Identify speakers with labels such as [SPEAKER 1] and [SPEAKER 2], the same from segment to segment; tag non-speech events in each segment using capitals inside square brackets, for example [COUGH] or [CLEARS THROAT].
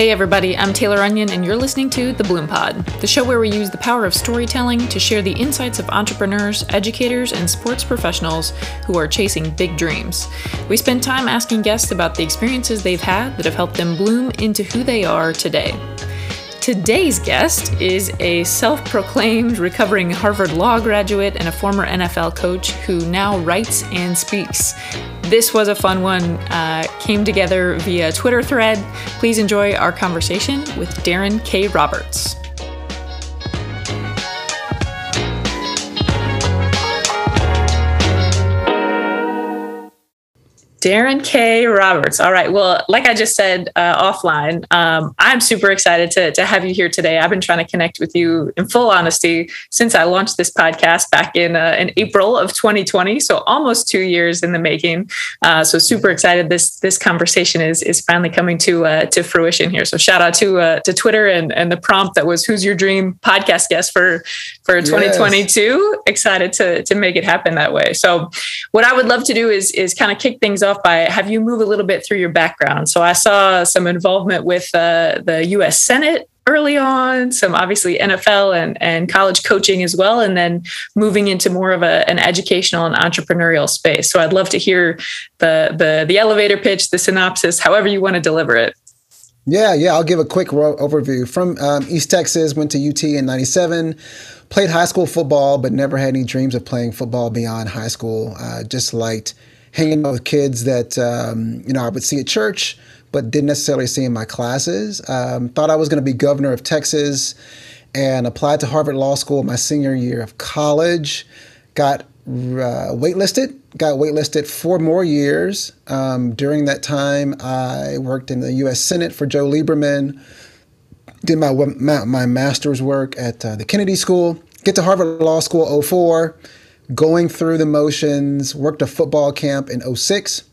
[SPEAKER 1] Hey everybody, I'm Taylor Onion, and you're listening to The Bloom Pod, the show where we use the power of storytelling to share the insights of entrepreneurs, educators, and sports professionals who are chasing big dreams. We spend time asking guests about the experiences they've had that have helped them bloom into who they are today. Today's guest is a self proclaimed recovering Harvard Law graduate and a former NFL coach who now writes and speaks. This was a fun one, uh, came together via Twitter thread. Please enjoy our conversation with Daron K. Roberts. Daron K. Roberts. All right. Well, like I just said uh, offline, um, I'm super excited to, to have you here today. I've been trying to connect with you in full honesty since I launched this podcast back in uh, in April of 2020. So almost two years in the making. Uh, so super excited. This this conversation is is finally coming to uh, to fruition here. So shout out to uh, to Twitter and and the prompt that was "Who's your dream podcast guest for for 2022?" Yes. Excited to to make it happen that way. So what I would love to do is is kind of kick things off off by have you move a little bit through your background. So I saw some involvement with uh, the U.S. Senate early on, some obviously NFL and, and college coaching as well, and then moving into more of a, an educational and entrepreneurial space. So I'd love to hear the the the elevator pitch, the synopsis, however you want to deliver it.
[SPEAKER 2] Yeah, yeah. I'll give a quick overview. From um, East Texas, went to UT in '97. Played high school football, but never had any dreams of playing football beyond high school. Uh, just liked hanging out with kids that um, you know I would see at church, but didn't necessarily see in my classes. Um, thought I was going to be governor of Texas, and applied to Harvard Law School my senior year of college. Got uh, waitlisted. Got waitlisted four more years. Um, during that time, I worked in the U.S. Senate for Joe Lieberman. Did my my master's work at uh, the Kennedy School. Get to Harvard Law School 04 going through the motions, worked a football camp in 06,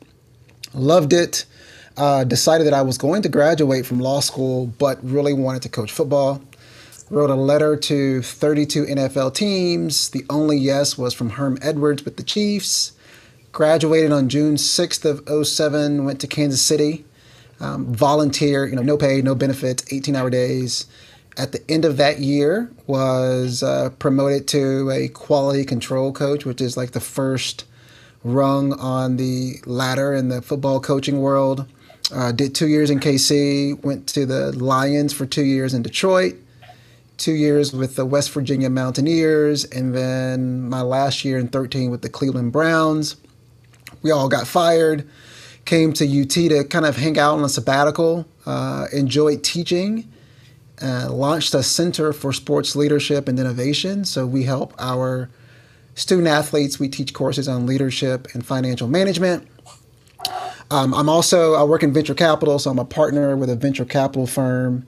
[SPEAKER 2] loved it, uh, decided that I was going to graduate from law school, but really wanted to coach football. Wrote a letter to 32 NFL teams. The only yes was from Herm Edwards with the Chiefs. Graduated on June 6th of 07, went to Kansas City. Um, volunteer, you know, no pay, no benefits, 18 hour days at the end of that year was uh, promoted to a quality control coach, which is like the first rung on the ladder in the football coaching world. Uh, did two years in KC, went to the Lions for two years in Detroit, two years with the West Virginia Mountaineers, and then my last year in 13 with the Cleveland Browns. We all got fired, came to UT to kind of hang out on a sabbatical, uh, enjoyed teaching uh, launched a Center for Sports Leadership and Innovation. So we help our student athletes. We teach courses on leadership and financial management. Um, I'm also I work in venture capital, so I'm a partner with a venture capital firm.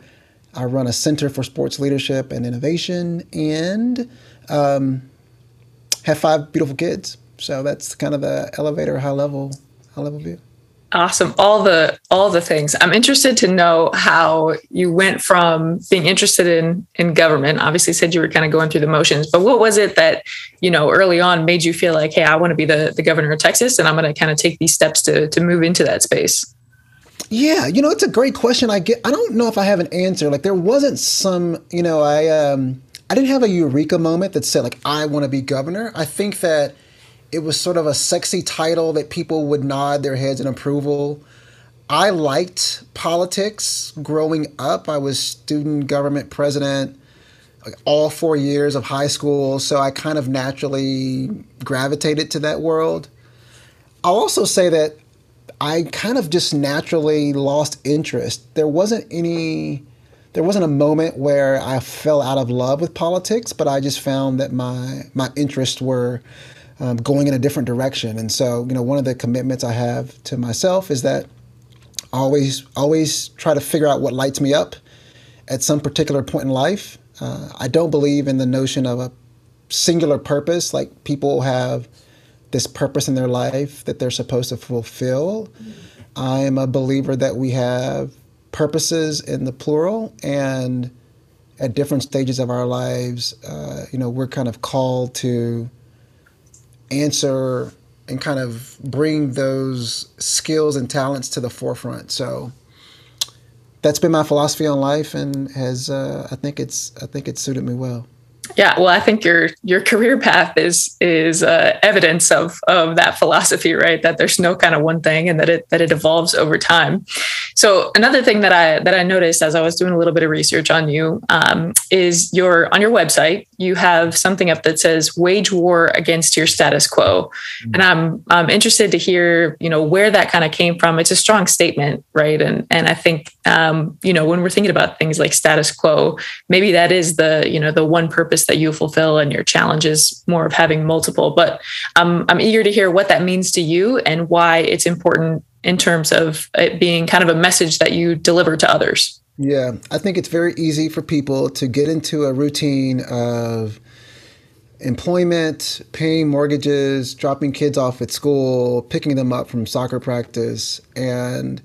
[SPEAKER 2] I run a Center for Sports Leadership and Innovation, and um, have five beautiful kids. So that's kind of the elevator high level high level view.
[SPEAKER 1] Awesome. All the all the things. I'm interested to know how you went from being interested in in government. Obviously said you were kind of going through the motions, but what was it that, you know, early on made you feel like, hey, I want to be the, the governor of Texas and I'm gonna kind of take these steps to to move into that space?
[SPEAKER 2] Yeah, you know, it's a great question. I get I don't know if I have an answer. Like there wasn't some, you know, I um I didn't have a eureka moment that said like I want to be governor. I think that it was sort of a sexy title that people would nod their heads in approval. I liked politics growing up. I was student government president all four years of high school, so I kind of naturally gravitated to that world. I'll also say that I kind of just naturally lost interest. There wasn't any there wasn't a moment where I fell out of love with politics, but I just found that my my interests were um, going in a different direction. And so, you know, one of the commitments I have to myself is that I always always try to figure out what lights me up at some particular point in life. Uh, I don't believe in the notion of a singular purpose, like people have this purpose in their life that they're supposed to fulfill. Mm-hmm. I'm a believer that we have purposes in the plural and at different stages of our lives, uh, you know, we're kind of called to answer and kind of bring those skills and talents to the forefront. So that's been my philosophy on life, and has uh, I think it's I think it's suited me well.
[SPEAKER 1] Yeah, well, I think your your career path is is uh, evidence of of that philosophy, right? That there's no kind of one thing, and that it that it evolves over time. So another thing that I that I noticed as I was doing a little bit of research on you um, is your on your website you have something up that says "wage war against your status quo," mm-hmm. and I'm I'm interested to hear you know where that kind of came from. It's a strong statement, right? And and I think um, you know when we're thinking about things like status quo, maybe that is the you know the one purpose that you fulfill, and your challenge is more of having multiple. But I'm I'm eager to hear what that means to you and why it's important in terms of it being kind of a message that you deliver to others?
[SPEAKER 2] Yeah, I think it's very easy for people to get into a routine of employment, paying mortgages, dropping kids off at school, picking them up from soccer practice. And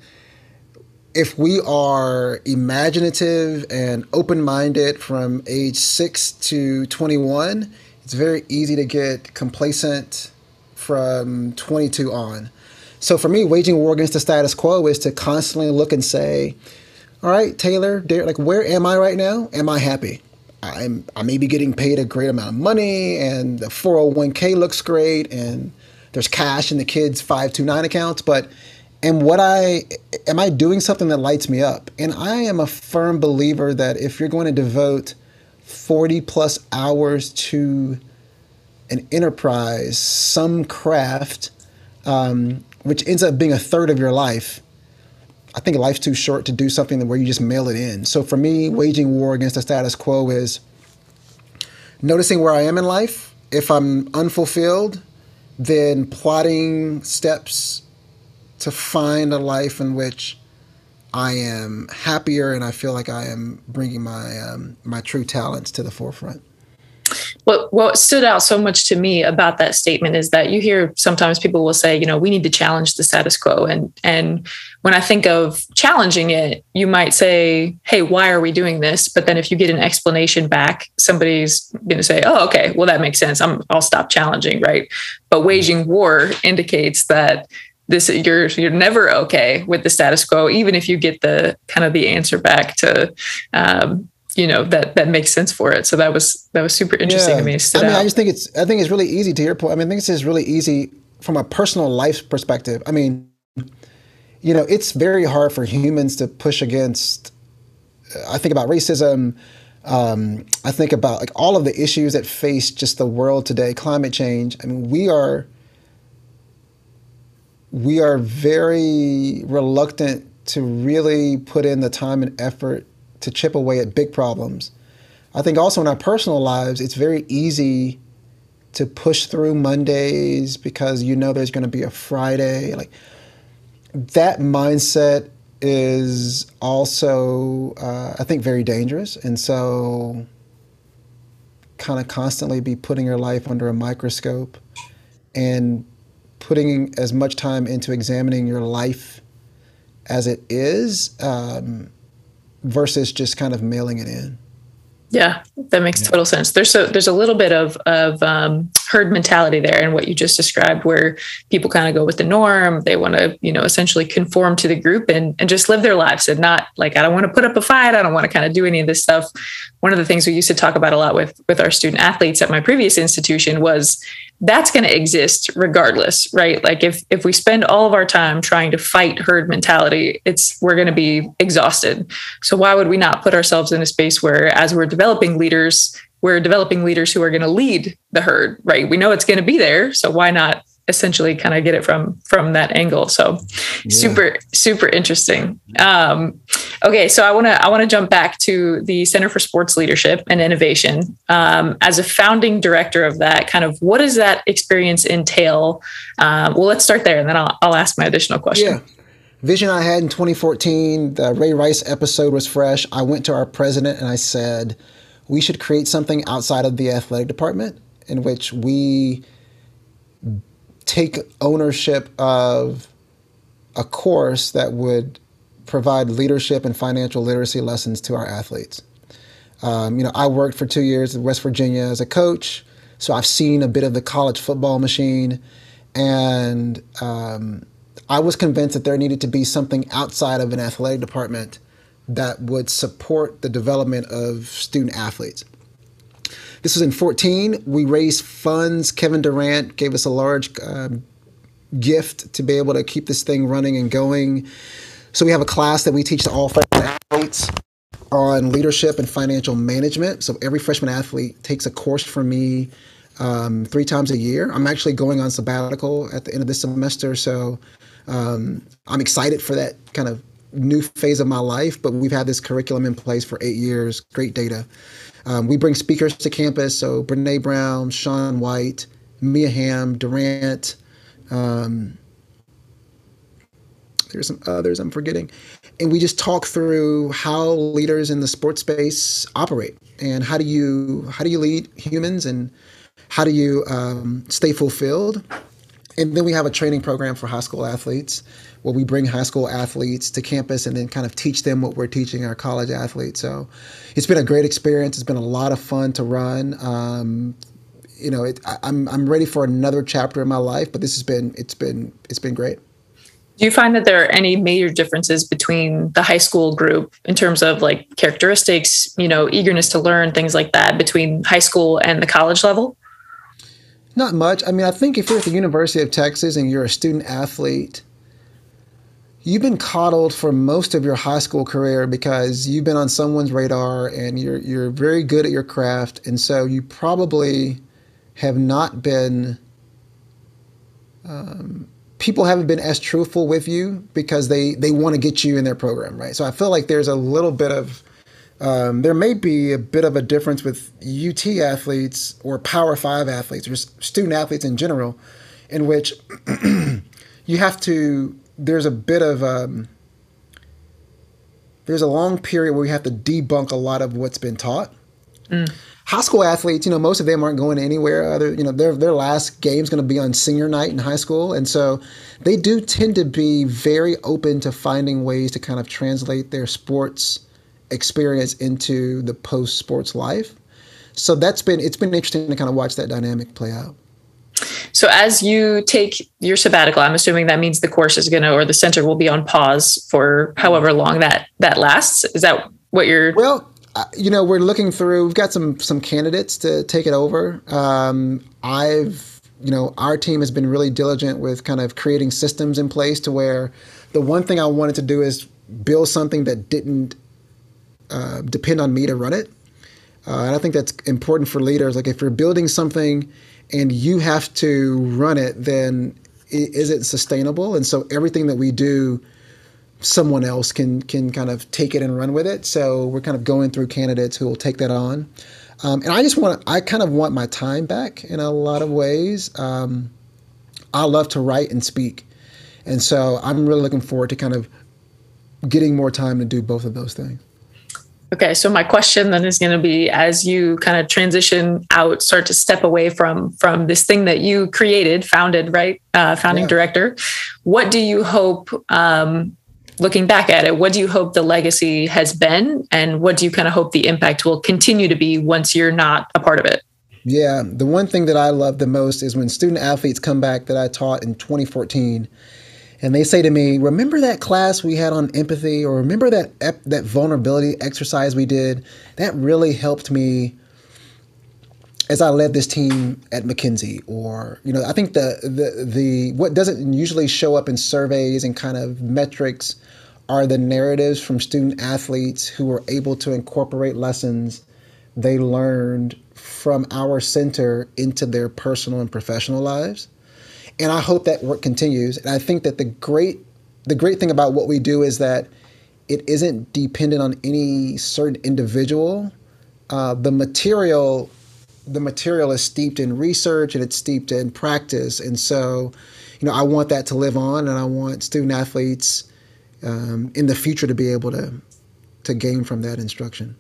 [SPEAKER 2] if we are imaginative and open minded from age six to 21, it's very easy to get complacent from 22 on. So for me, waging war against the status quo is to constantly look and say, all right, Taylor, like where am I right now? Am I happy? I'm I may be getting paid a great amount of money and the 401k looks great and there's cash in the kids' 529 accounts, but am what I am I doing something that lights me up? And I am a firm believer that if you're going to devote 40 plus hours to an enterprise, some craft, um, which ends up being a third of your life, I think life's too short to do something where you just mail it in. So for me, waging war against the status quo is noticing where I am in life. If I'm unfulfilled, then plotting steps to find a life in which I am happier and I feel like I am bringing my um, my true talents to the forefront
[SPEAKER 1] what what stood out so much to me about that statement is that you hear sometimes people will say, you know, we need to challenge the status quo. And and when I think of challenging it, you might say, hey, why are we doing this? But then if you get an explanation back, somebody's going to say, oh, okay, well that makes sense. I'm I'll stop challenging, right? But waging war indicates that this you're you're never okay with the status quo, even if you get the kind of the answer back to um, you know that that makes sense for it. So that was that was super interesting yeah. to me.
[SPEAKER 2] I mean, out. I just think it's I think it's really easy to your point. I mean, I think it's just really easy from a personal life perspective. I mean, you know, it's very hard for humans to push against. I think about racism. Um, I think about like all of the issues that face just the world today, climate change. I mean, we are we are very reluctant to really put in the time and effort to chip away at big problems. I think also in our personal lives, it's very easy to push through Mondays because you know there's going to be a Friday. Like that mindset is also, uh, I think, very dangerous. And so, kind of constantly be putting your life under a microscope and putting as much time into examining your life as it is. Um, versus just kind of mailing it in.
[SPEAKER 1] Yeah, that makes yeah. total sense. There's a there's a little bit of of um, herd mentality there in what you just described, where people kind of go with the norm. They want to, you know, essentially conform to the group and and just live their lives, and not like I don't want to put up a fight. I don't want to kind of do any of this stuff. One of the things we used to talk about a lot with with our student athletes at my previous institution was that's going to exist regardless right? Like if if we spend all of our time trying to fight herd mentality it's we're going to be exhausted. So why would we not put ourselves in a space where as we're developing leaders we're developing leaders who are going to lead the herd right? We know it's going to be there so why not essentially kind of get it from from that angle. So yeah. super super interesting. Um, okay so i want to i want to jump back to the center for sports leadership and innovation. Um, as a founding director of that kind of what does that experience entail? Um, well let's start there and then i'll, I'll ask my additional question.
[SPEAKER 2] Yeah. Vision i had in 2014 the ray rice episode was fresh. I went to our president and i said we should create something outside of the athletic department in which we take ownership of a course that would provide leadership and financial literacy lessons to our athletes. Um, you know, I worked for two years in West Virginia as a coach, so I've seen a bit of the college football machine, and um, I was convinced that there needed to be something outside of an athletic department that would support the development of student athletes. This was in 14. We raised funds. Kevin Durant gave us a large uh, gift to be able to keep this thing running and going. So we have a class that we teach to all freshman athletes on leadership and financial management. So every freshman athlete takes a course from me um, three times a year. I'm actually going on sabbatical at the end of this semester, so um, I'm excited for that kind of new phase of my life. But we've had this curriculum in place for eight years. Great data. Um, we bring speakers to campus, so Brene Brown, Shaun White, Mia Hamm, Durant. Um, there's some others I'm forgetting, and we just talk through how leaders in the sports space operate and how do you how do you lead humans and how do you um, stay fulfilled. And then we have a training program for high school athletes where we bring high school athletes to campus and then kind of teach them what we're teaching our college athletes. So it's been a great experience. It's been a lot of fun to run. Um, you know, it, I, I'm I'm ready for another chapter in my life, but this has been it's been it's been great.
[SPEAKER 1] Do you find that there are any major differences between the high school group in terms of like characteristics, you know, eagerness to learn, things like that, between high school and the college level?
[SPEAKER 2] Not much. I mean, I think if you're at the University of Texas and you're a student athlete, you've been coddled for most of your high school career because you've been on someone's radar and you're you're very good at your craft. And so you probably have not been um, people haven't been as truthful with you because they they want to get you in their program right? So i feel like there's a little bit of um, there may be a bit of a difference with UT athletes or Power Five athletes or student athletes in general, in which [CLEARS THROAT] you have to there's a bit of um, there's a long period where we have to debunk a lot of what's been taught. Mm. High school athletes, you know, most of them aren't going anywhere. Other, you know, their their last game is going to be on senior night in high school, and so they do tend to be very open to finding ways to kind of translate their sports experience into the post sports life. So that's been it's been interesting to kind of watch that dynamic play out.
[SPEAKER 1] So as you take your sabbatical, I'm assuming that means the course is going to or the center will be on pause for however long that that lasts. Is that what you're?
[SPEAKER 2] Well, uh, you know, we're looking through. We've got some some candidates to take it over. Um, I've you know our team has been really diligent with kind of creating systems in place to where the one thing I wanted to do is build something that didn't uh, depend on me to run it. Uh, and I think that's important for leaders. Like if you're building something and you have to run it, then is it sustainable? And so everything that we do, someone else can can kind of take it and run with it. So we're kind of going through candidates who will take that on. Um, and I just want I kind of want my time back in a lot of ways. Um, I love to write and speak, and so I'm really looking forward to kind of getting more time to do both of those things.
[SPEAKER 1] Okay, so my question then is going to be as you kind of transition out, start to step away from from this thing that you created, founded, right? Uh, founding yeah. director. What do you hope? Um, looking back at it, what do you hope the legacy has been, and what do you kind of hope the impact will continue to be once you're not a part of it?
[SPEAKER 2] Yeah, the one thing that I love the most is when student athletes come back that I taught in 2014 and they say to me, "Remember that class we had on empathy, or remember that ep- that vulnerability exercise we did? That really helped me." As I led this team at McKinsey, or you know, I think the the the what doesn't usually show up in surveys and kind of metrics are the narratives from student athletes who were able to incorporate lessons they learned from our center into their personal and professional lives and I hope that work continues. And I think that the great the great thing about what we do is that it isn't dependent on any certain individual. Uh, the material the material is steeped in research and it's steeped in practice, and so you know I want that to live on, and I want student athletes um, in the future to be able to to gain from that instruction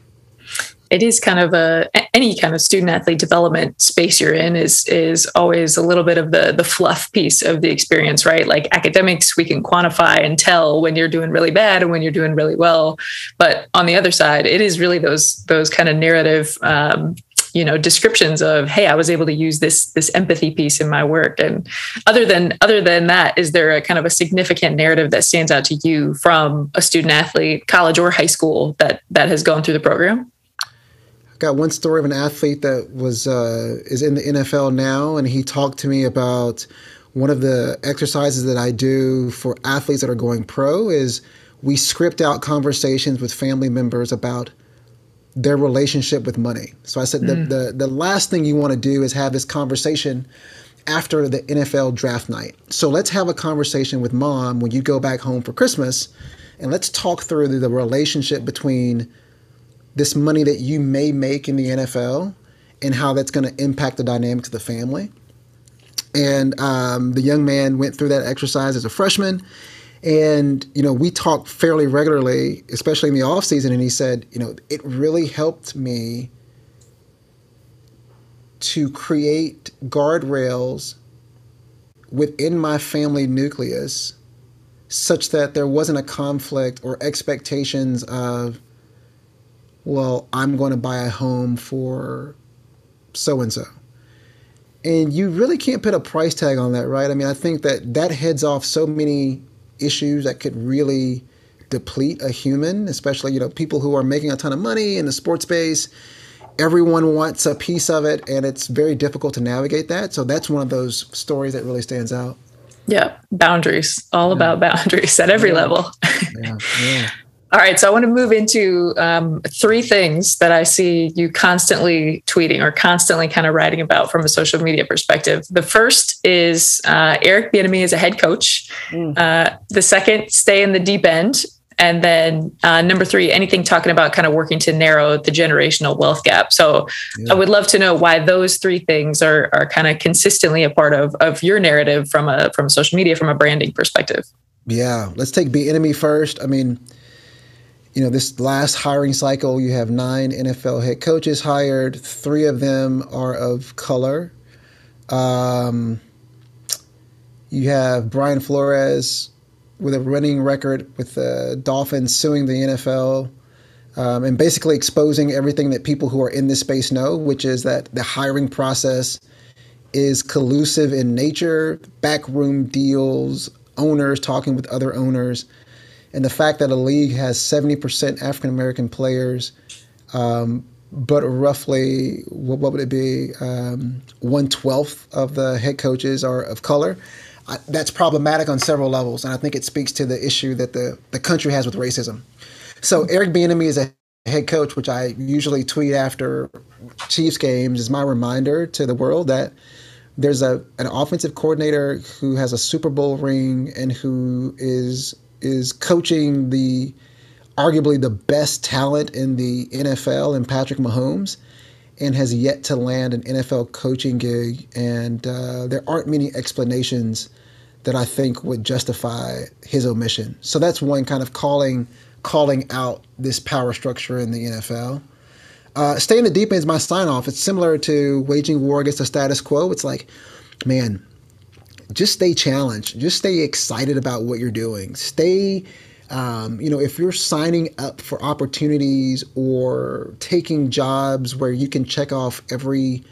[SPEAKER 1] it is kind of a any kind of student athlete development space you're in is is always a little bit of the the fluff piece of the experience right? Like academics we can quantify and tell when you're doing really bad and when you're doing really well. But on the other side it is really those those kind of narrative um, you know descriptions of hey i was able to use this this empathy piece in my work. And other than other than that is there a kind of a significant narrative that stands out to you from a student athlete college or high school that that has gone through the program
[SPEAKER 2] got one story of an athlete that was uh, is in the NFL now, and he talked to me about one of the exercises that I do for athletes that are going pro is we script out conversations with family members about their relationship with money. So I said mm. the, the the last thing you want to do is have this conversation after the NFL draft night. So let's have a conversation with mom when you go back home for Christmas and let's talk through the, the relationship between this money that you may make in the NFL and how that's going to impact the dynamics of the family. And um, the young man went through that exercise as a freshman and, you know, we talked fairly regularly, especially in the off season. And he said, you know, it really helped me to create guardrails within my family nucleus such that there wasn't a conflict or expectations of, well, I'm going to buy a home for so and so. And you really can't put a price tag on that, right? I mean, I think that that heads off so many issues that could really deplete a human, especially you know people who are making a ton of money in the sports space. Everyone wants a piece of it, and it's very difficult to navigate that. So that's one of those stories that really stands out.
[SPEAKER 1] Yeah, boundaries, all yeah. about boundaries at every yeah. level. yeah, yeah. [LAUGHS] All right, so I want to move into um, three things that I see you constantly tweeting or constantly kind of writing about from a social media perspective. The first is uh, Eric Bieniemy as a head coach. Mm. Uh, the second, stay in the deep end. And then uh, number three, anything talking about kind of working to narrow the generational wealth gap. So yeah. I would love to know why those three things are are kind of consistently a part of of your narrative from a from social media from a branding perspective.
[SPEAKER 2] Yeah, let's take Bieniemy first. I mean you know, this last hiring cycle, you have nine NFL head coaches hired. Three of them are of color. Um, you have Brian Flores with a running record with the Dolphins suing the NFL um, and basically exposing everything that people who are in this space know, which is that the hiring process is collusive in nature, backroom deals, owners talking with other owners and the fact that a league has 70% African American players, um, but roughly, what, what, would it be? Um, one twelfth of the head coaches are of color. I, that's problematic on several levels, and I think it speaks to the issue that the, the country has with racism. So Eric Bieniemy is a head coach, which I usually tweet after Chiefs games, is my reminder to the world that there's a an offensive coordinator who has a Super Bowl ring and who is is coaching the arguably the best talent in the NFL in Patrick Mahomes and has yet to land an NFL coaching gig. And uh, there aren't many explanations that I think would justify his omission. So that's one kind of calling calling out this power structure in the NFL. Uh, stay in the deep end is my sign off. It's similar to waging war against the status quo. It's like, man, just stay challenged. Just stay excited about what you're doing. Stay, um, you know, if you're signing up for opportunities or taking jobs where you can check off every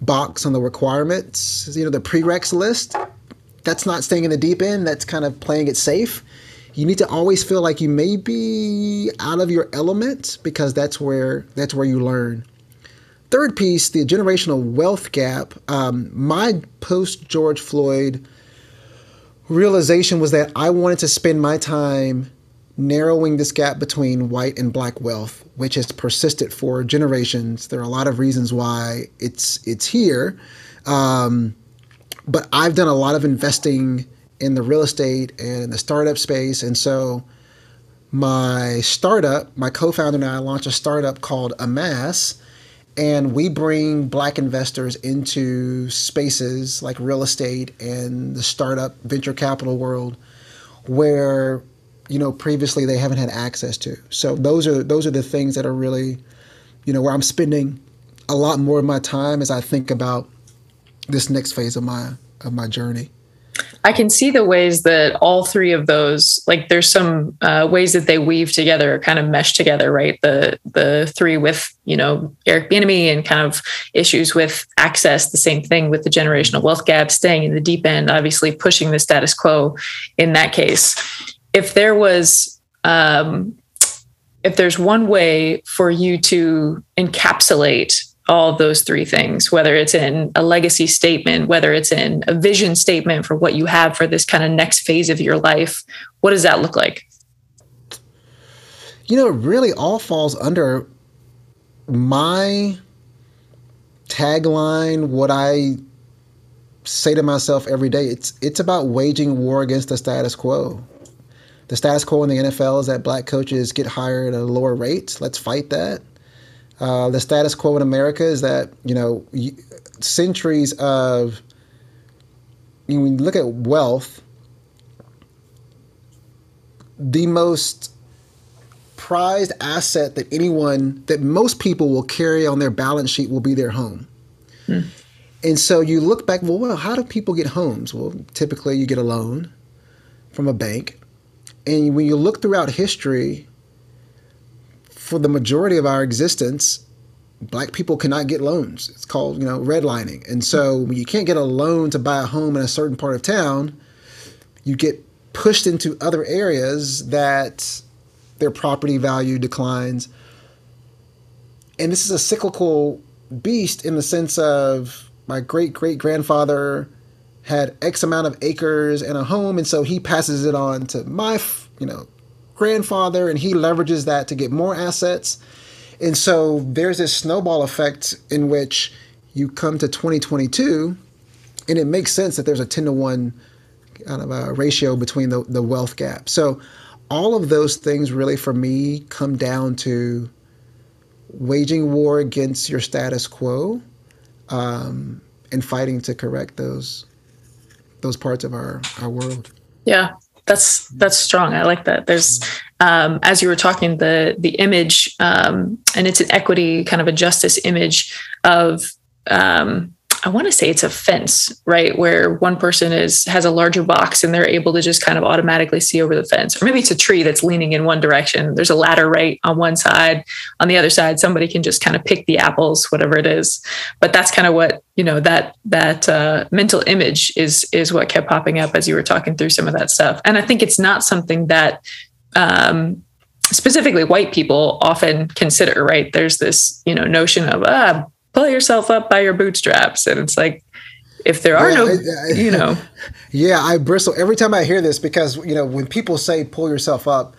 [SPEAKER 2] box on the requirements, you know, the prereqs list, that's not staying in the deep end. That's kind of playing it safe. You need to always feel like you may be out of your element because that's where that's where you learn. Third piece, the generational wealth gap. Um, my post George Floyd realization was that I wanted to spend my time narrowing this gap between white and black wealth, which has persisted for generations. There are a lot of reasons why it's it's here, um, but I've done a lot of investing in the real estate and in the startup space, and so my startup, my co-founder and I launched a startup called Amass and we bring black investors into spaces like real estate and the startup venture capital world where you know previously they haven't had access to. So those are those are the things that are really you know where i'm spending a lot more of my time as i think about this next phase of my of my journey
[SPEAKER 1] I can see the ways that all three of those, like there's some uh, ways that they weave together, kind of mesh together, right? The the three with you know Eric Bieniemy and kind of issues with access. The same thing with the generational wealth gap, staying in the deep end, obviously pushing the status quo. In that case, if there was um, if there's one way for you to encapsulate all those three things, whether it's in a legacy statement, whether it's in a vision statement for what you have for this kind of next phase of your life, what does that look like?
[SPEAKER 2] You know, it really all falls under my tagline, what I say to myself every day. It's it's about waging war against the status quo. The status quo in the NFL is that black coaches get hired at a lower rate. Let's fight that. Uh, the status quo in America is that you know centuries of you know, when you look at wealth, the most prized asset that anyone that most people will carry on their balance sheet will be their home. Hmm. And so you look back, well, well, how do people get homes? Well, typically you get a loan from a bank. And when you look throughout history, for the majority of our existence, black people cannot get loans. It's called, you know, redlining. And so when you can't get a loan to buy a home in a certain part of town, you get pushed into other areas that their property value declines. And this is a cyclical beast in the sense of my great great grandfather had X amount of acres and a home, and so he passes it on to my, you know, grandfather and he leverages that to get more assets. And so there's this snowball effect in which you come to 2022 and it makes sense that there's a 10 to 1 kind of a ratio between the, the wealth gap. So all of those things really for me come down to waging war against your status quo um, and fighting to correct those those parts of our, our world.
[SPEAKER 1] Yeah that's that's strong. I like that. There's um, as you were talking the the image um, and it's an equity kind of a justice image of um, I want to say it's a fence, right? Where one person is has a larger box and they're able to just kind of automatically see over the fence. Or maybe it's a tree that's leaning in one direction. There's a ladder right on one side. On the other side, somebody can just kind of pick the apples, whatever it is. But that's kind of what, you know, that that uh, mental image is is what kept popping up as you were talking through some of that stuff. And I think it's not something that um, specifically white people often consider, right? There's this, you know, notion of ah, pull yourself up by your bootstraps. And it's like, if there are yeah, no, I, I, you know. [LAUGHS]
[SPEAKER 2] Yeah, I bristle every time I hear this because, you know, when people say pull yourself up,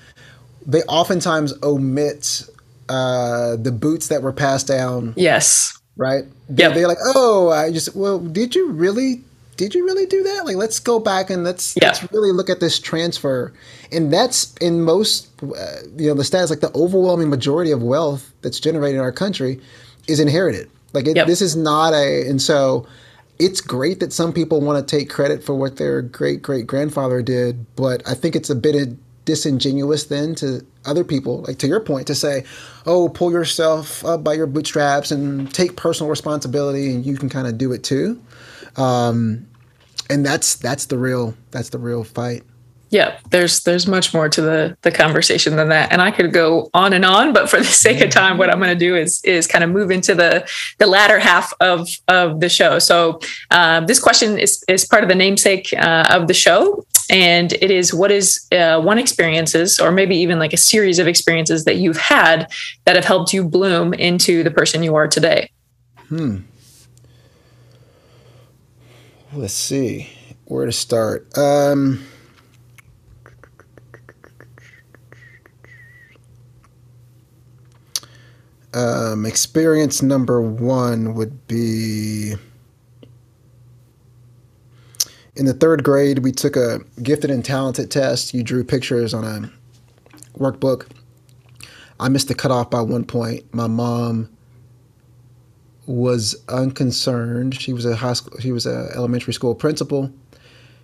[SPEAKER 2] they oftentimes omit uh, the boots that were passed down.
[SPEAKER 1] Yes.
[SPEAKER 2] Right? Yeah. They're like, oh, I just, well, did you really? Did you really do that? Like, let's go back and let's yeah. let's really look at this transfer, and that's in most, uh, you know, the stats like the overwhelming majority of wealth that's generated in our country is inherited. Like it, yep. this is not a, and so it's great that some people want to take credit for what their great great grandfather did, but I think it's a bit disingenuous then to other people, like to your point, to say, "Oh, pull yourself up by your bootstraps and take personal responsibility, and you can kind of do it too." Um, and that's that's the real that's the real fight
[SPEAKER 1] yeah there's there's much more to the the conversation than that. And i could go on and on but for the [LAUGHS] sake of time what i'm going to do is is kind of move into the the latter half of of the show. So um, this question is is part of the namesake uh, of the show. And it is what is uh, one experiences or maybe even like a series of experiences that you've had that have helped you bloom into the person you are today?
[SPEAKER 2] Hmm. Let's see where to start. Um Um, experience number one would be in the third grade, we took a gifted and talented test. You drew pictures on a workbook. I missed the cutoff by one point. My mom was unconcerned. She was a high school, she was a elementary school principal.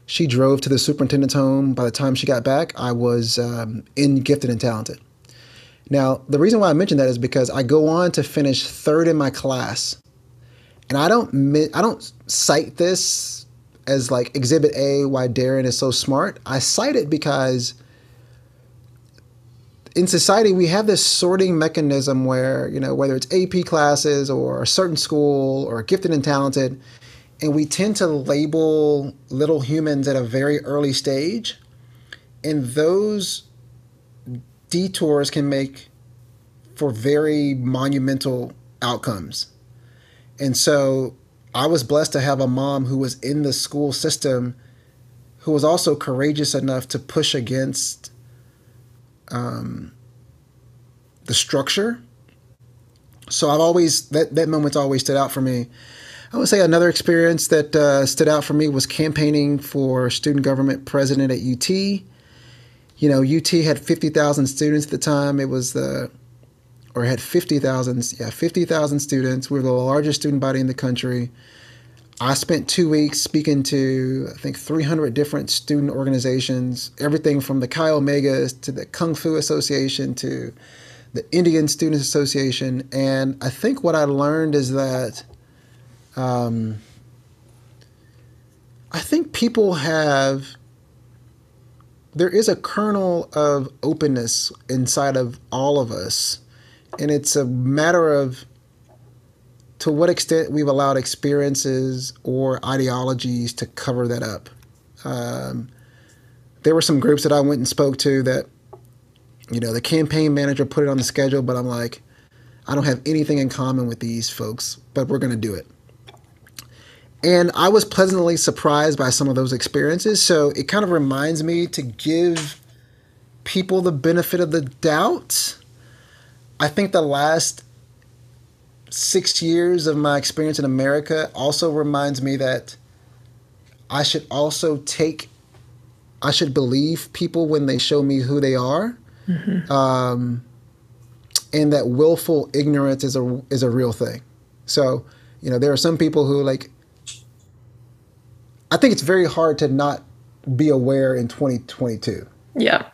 [SPEAKER 2] She drove to the superintendent's home. By the time she got back, I was um, in gifted and talented. Now, the reason why I mention that is because I go on to finish third in my class. And I don't I don't cite this as like exhibit A why Daron is so smart. I cite it because in society we have this sorting mechanism where, you know, whether it's AP classes or a certain school or gifted and talented, and we tend to label little humans at a very early stage. And those detours can make for very monumental outcomes. And so I was blessed to have a mom who was in the school system who was also courageous enough to push against um, the structure. So I've always, that, that moment's always stood out for me. I would say another experience that uh, stood out for me was campaigning for student government president at UT. You know, UT had 50,000 students at the time. It was the or had 50,000, yeah, 50,000 students. We were the largest student body in the country. I spent two weeks speaking to, I think, 300 different student organizations, everything from the Chi Omegas to the Kung Fu Association to the Indian Students Association. And I think what I learned is that um, I think people have, there is a kernel of openness inside of all of us and it's a matter of to what extent we've allowed experiences or ideologies to cover that up. Um, there were some groups that I went and spoke to that, you know, the campaign manager put it on the schedule, but I'm like, I don't have anything in common with these folks, but we're going to do it. And I was pleasantly surprised by some of those experiences. So it kind of reminds me to give people the benefit of the doubt I think the last six years of my experience in America also reminds me that I should also take, I should believe people when they show me who they are. Mm-hmm. Um, and that willful ignorance is a is a real thing. So, you know, there are some people who like I think it's very hard to not be aware in 2022.
[SPEAKER 1] Yeah.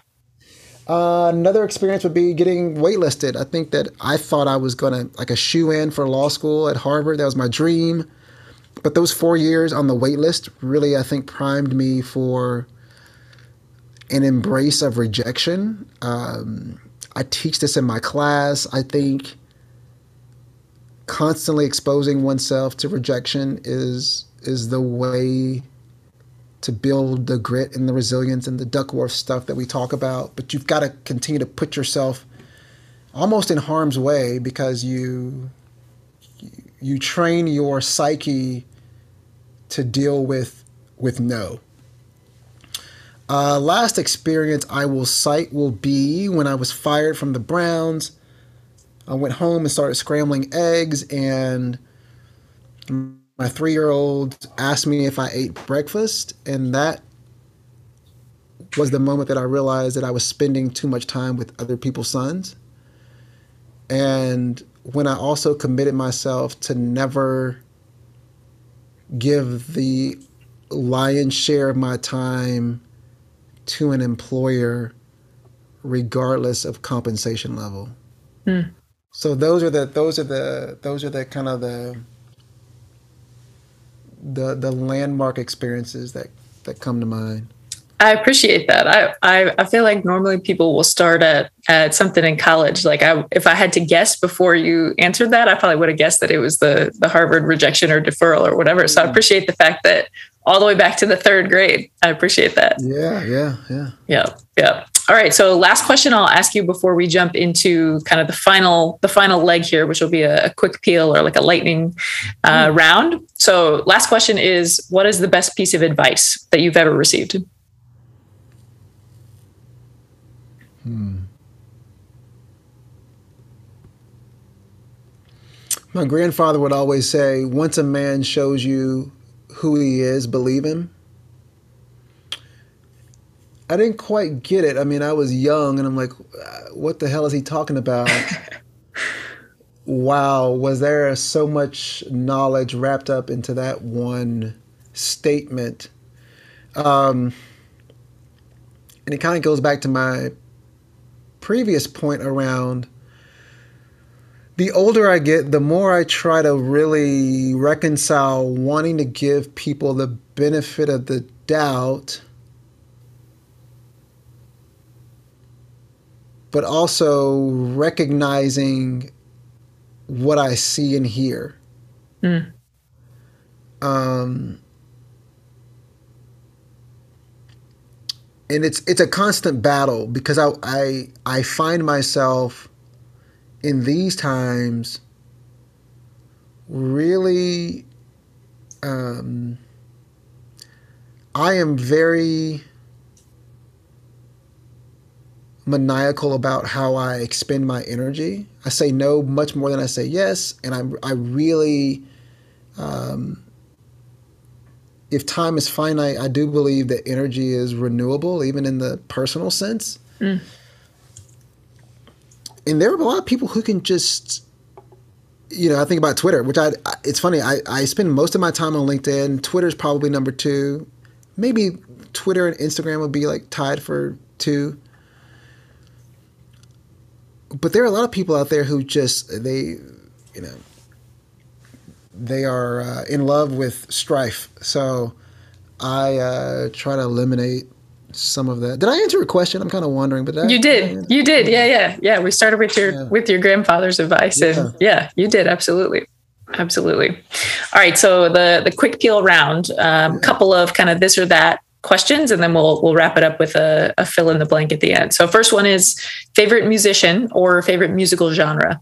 [SPEAKER 2] Uh, another experience would be getting waitlisted. I think that I thought I was gonna like a shoe in for law school at Harvard. That was my dream. But those four years on the waitlist really, I think, primed me for an embrace of rejection. Um, I teach this in my class. I think constantly exposing oneself to rejection is is the way to build the grit and the resilience and the Duckworth stuff that we talk about. But you've got to continue to put yourself almost in harm's way because you you train your psyche to deal with with no. Uh, last experience I will cite will be when I was fired from the Browns. I went home and started scrambling eggs and my three year old asked me if I ate breakfast, and that was the moment that I realized that I was spending too much time with other people's sons. And when I also committed myself to never give the lion's share of my time to an employer regardless of compensation level. Mm. So those are the those are the those are the kind of the the the landmark experiences that that come to mind.
[SPEAKER 1] I appreciate that. I, I, I feel like normally people will start at at something in college. Like I, if I had to guess before you answered that, I probably would have guessed that it was the the Harvard rejection or deferral or whatever. So I mm. appreciate the fact that all the way back to the third grade. I appreciate that.
[SPEAKER 2] Yeah, yeah, yeah.
[SPEAKER 1] Yeah, yeah. All right. So last question I'll ask you before we jump into kind of the final the final leg here, which will be a, a quick peel or like a lightning uh, mm. round. So last question is, what is the best piece of advice that you've ever received?
[SPEAKER 2] Hmm. My grandfather would always say, once a man shows you who he is, believe him. I didn't quite get it. I mean, I was young and I'm like, what the hell is he talking about? [LAUGHS] wow, was there so much knowledge wrapped up into that one statement? Um, and it kind of goes back to my previous point around the older I get, the more I try to really reconcile wanting to give people the benefit of the doubt, but also recognizing what I see and hear. Mm. Um, and it's it's a constant battle because I I I find myself in these times really um, I am very maniacal about how I expend my energy. I say no much more than I say yes, and I I really um, if time is finite, I do believe that energy is renewable, even in the personal sense. Mm and there are a lot of people who can just you know, I think about Twitter, which I, it's funny. I, I spend most of my time on LinkedIn. Twitter's probably number two. Maybe Twitter and Instagram would be like tied for two. But there are a lot of people out there who just, they, you know, they are uh, in love with strife. So I uh, try to eliminate some of that. Did I answer a question? I'm kind of wondering, but
[SPEAKER 1] you did. You did. Yeah, yeah, yeah. We started with your yeah. with your grandfather's advice, yeah. and yeah, you did absolutely, absolutely. All right, so the the quick peel round, a um, yeah. couple of kind of this or that questions, and then we'll we'll wrap it up with a, a fill in the blank at the end. So first one is favorite musician or favorite musical genre.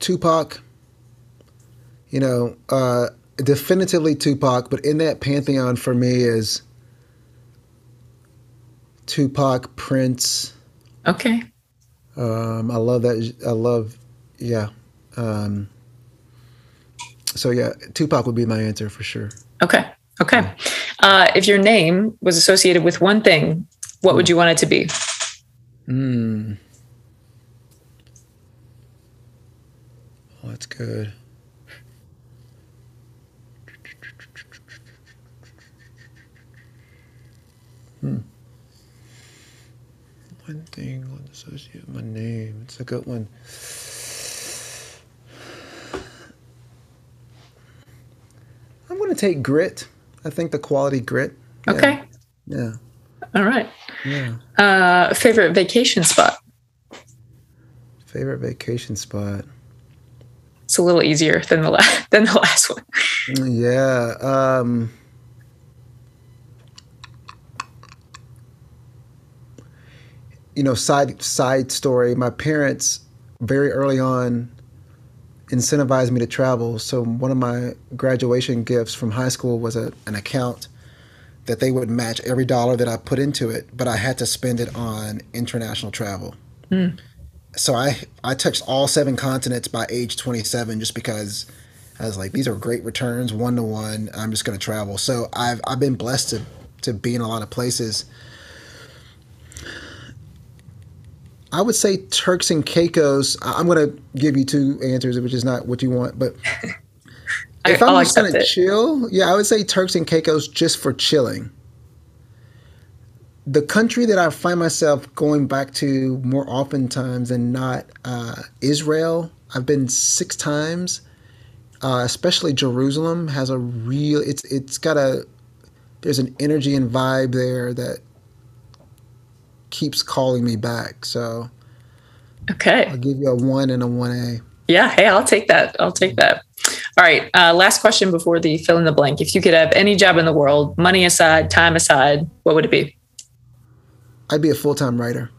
[SPEAKER 2] Tupac, you know, uh, definitively Tupac, but in that pantheon for me is Tupac, Prince.
[SPEAKER 1] Okay.
[SPEAKER 2] Um, I love that. I love, yeah. Um, so yeah, Tupac would be my answer for sure.
[SPEAKER 1] Okay. Okay. Uh, if your name was associated with one thing, what would you want it to be?
[SPEAKER 2] Hmm. Oh, that's good. Hmm. One thing on associate my name. It's a good one. I'm going to take grit. I think the quality grit.
[SPEAKER 1] Yeah. Okay.
[SPEAKER 2] Yeah.
[SPEAKER 1] All right.
[SPEAKER 2] Yeah.
[SPEAKER 1] Uh, favorite vacation spot.
[SPEAKER 2] Favorite vacation spot
[SPEAKER 1] it's a little easier than the last [LAUGHS] than the last one.
[SPEAKER 2] Yeah. Um, you know, side side story. My parents very early on incentivized me to travel. So one of my graduation gifts from high school was a, an account that they would match every dollar that I put into it, but I had to spend it on international travel. Mm so I I touched all seven continents by age 27 just because I was like these are great returns one to one. I'm just going to travel. So I've I've been blessed to to be in a lot of places. I would say Turks and Caicos. I'm going to give you two answers, which is not what you want, but [LAUGHS] if I'm just going to chill, yeah, I would say Turks and Caicos just for chilling the country that I find myself going back to more often times than not, uh, Israel. I've been six times. Uh, especially Jerusalem has a real. It's it's got a. There's an energy and vibe there that keeps calling me back. So.
[SPEAKER 1] Okay.
[SPEAKER 2] I'll give you a one and a one A.
[SPEAKER 1] Yeah. Hey, I'll take that. I'll take that. All right. Uh, last question before the fill in the blank. If you could have any job in the world, money aside, time aside, what would it be?
[SPEAKER 2] I'd be a full time writer.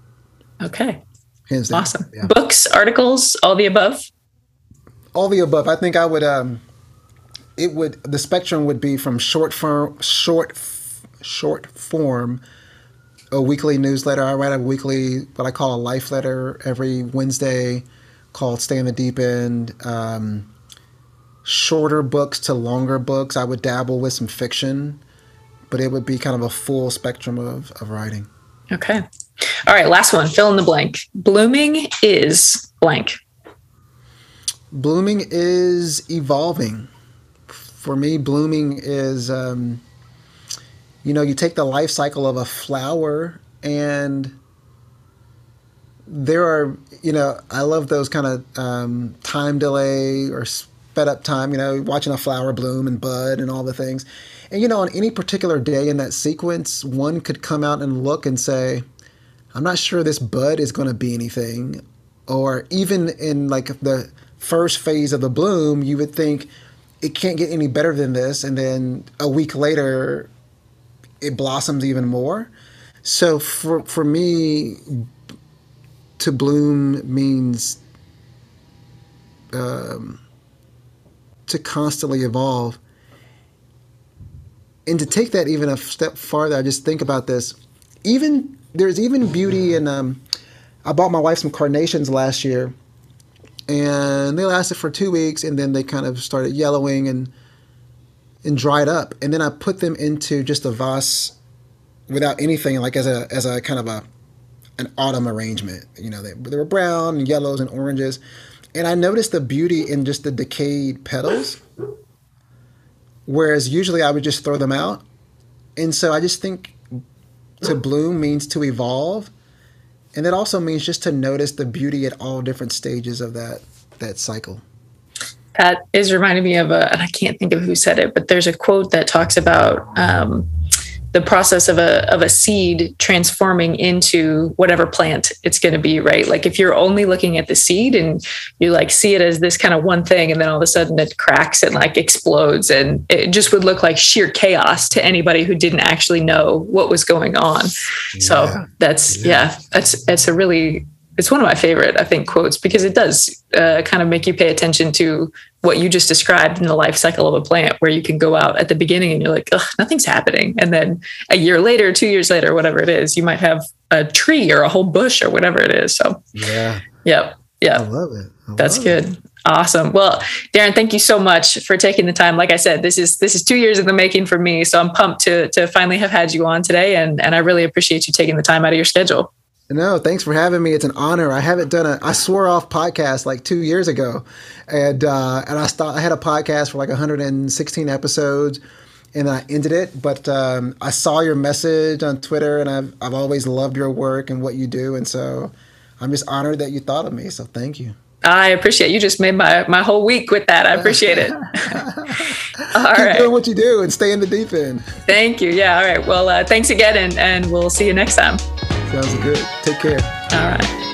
[SPEAKER 1] Okay.
[SPEAKER 2] Hands down.
[SPEAKER 1] Awesome. Yeah. Books, articles, all the above.
[SPEAKER 2] All the above. I think I would. Um, it would. The spectrum would be from short form, short, short form, a weekly newsletter. I write a weekly, what I call a life letter, every Wednesday, called "Stay in the Deep End." Um, shorter books to longer books. I would dabble with some fiction, but it would be kind of a full spectrum of, of writing.
[SPEAKER 1] Okay. All right. Last one. Fill in the blank. Blooming is blank.
[SPEAKER 2] Blooming is evolving for me, blooming is, um, you know, you take the life cycle of a flower and there are, you know, I love those kind of um, time delay or sped up time, you know, watching a flower bloom and bud and all the things. And, you know, on any particular day in that sequence, one could come out and look and say, I'm not sure this bud is going to be anything. Or even in like the first phase of the bloom, you would think it can't get any better than this. And then a week later, it blossoms even more. So for, for me, to bloom means um, to constantly evolve. And to take that even a step farther, I just think about this. Even there's even beauty in. Um, I bought my wife some carnations last year, and they lasted for two weeks, and then they kind of started yellowing and and dried up. And then I put them into just a vase without anything, like as a as a kind of a an autumn arrangement. You know, they, they were brown and yellows and oranges, and I noticed the beauty in just the decayed petals. Whereas usually I would just throw them out, and so I just think to bloom means to evolve and it also means just to notice the beauty at all different stages of that that cycle
[SPEAKER 1] that is reminding me of a and i can't think of who said it but there's a quote that talks about um, the process of a of a seed transforming into whatever plant it's going to be right like if you're only looking at the seed and you like see it as this kind of one thing and then all of a sudden it cracks and like explodes and it just would look like sheer chaos to anybody who didn't actually know what was going on yeah. so that's yeah. yeah that's it's a really it's one of my favorite, I think, quotes because it does uh, kind of make you pay attention to what you just described in the life cycle of a plant, where you can go out at the beginning and you're like, nothing's happening. And then a year later, two years later, whatever it is, you might have a tree or a whole bush or whatever it is. So,
[SPEAKER 2] yeah.
[SPEAKER 1] Yep. Yeah.
[SPEAKER 2] I love it. I
[SPEAKER 1] That's
[SPEAKER 2] love
[SPEAKER 1] good. It. Awesome. Well, Daron, thank you so much for taking the time. Like I said, this is this is two years in the making for me. So I'm pumped to to finally have had you on today, and and I really appreciate you taking the time out of your schedule.
[SPEAKER 2] No, thanks for having me. It's an honor. I haven't done a. I swore off podcast like two years ago, and uh, and I thought I had a podcast for like 116 episodes, and I ended it. But um, I saw your message on Twitter, and I've I've always loved your work and what you do, and so I'm just honored that you thought of me. So thank you.
[SPEAKER 1] I appreciate you. Just made my my whole week with that. I appreciate it. [LAUGHS] all
[SPEAKER 2] Keep right. doing what you do and stay in the deep end.
[SPEAKER 1] Thank you. Yeah. All right. Well, uh, thanks again, and and we'll see you next time.
[SPEAKER 2] Sounds good. Take care.
[SPEAKER 1] All right.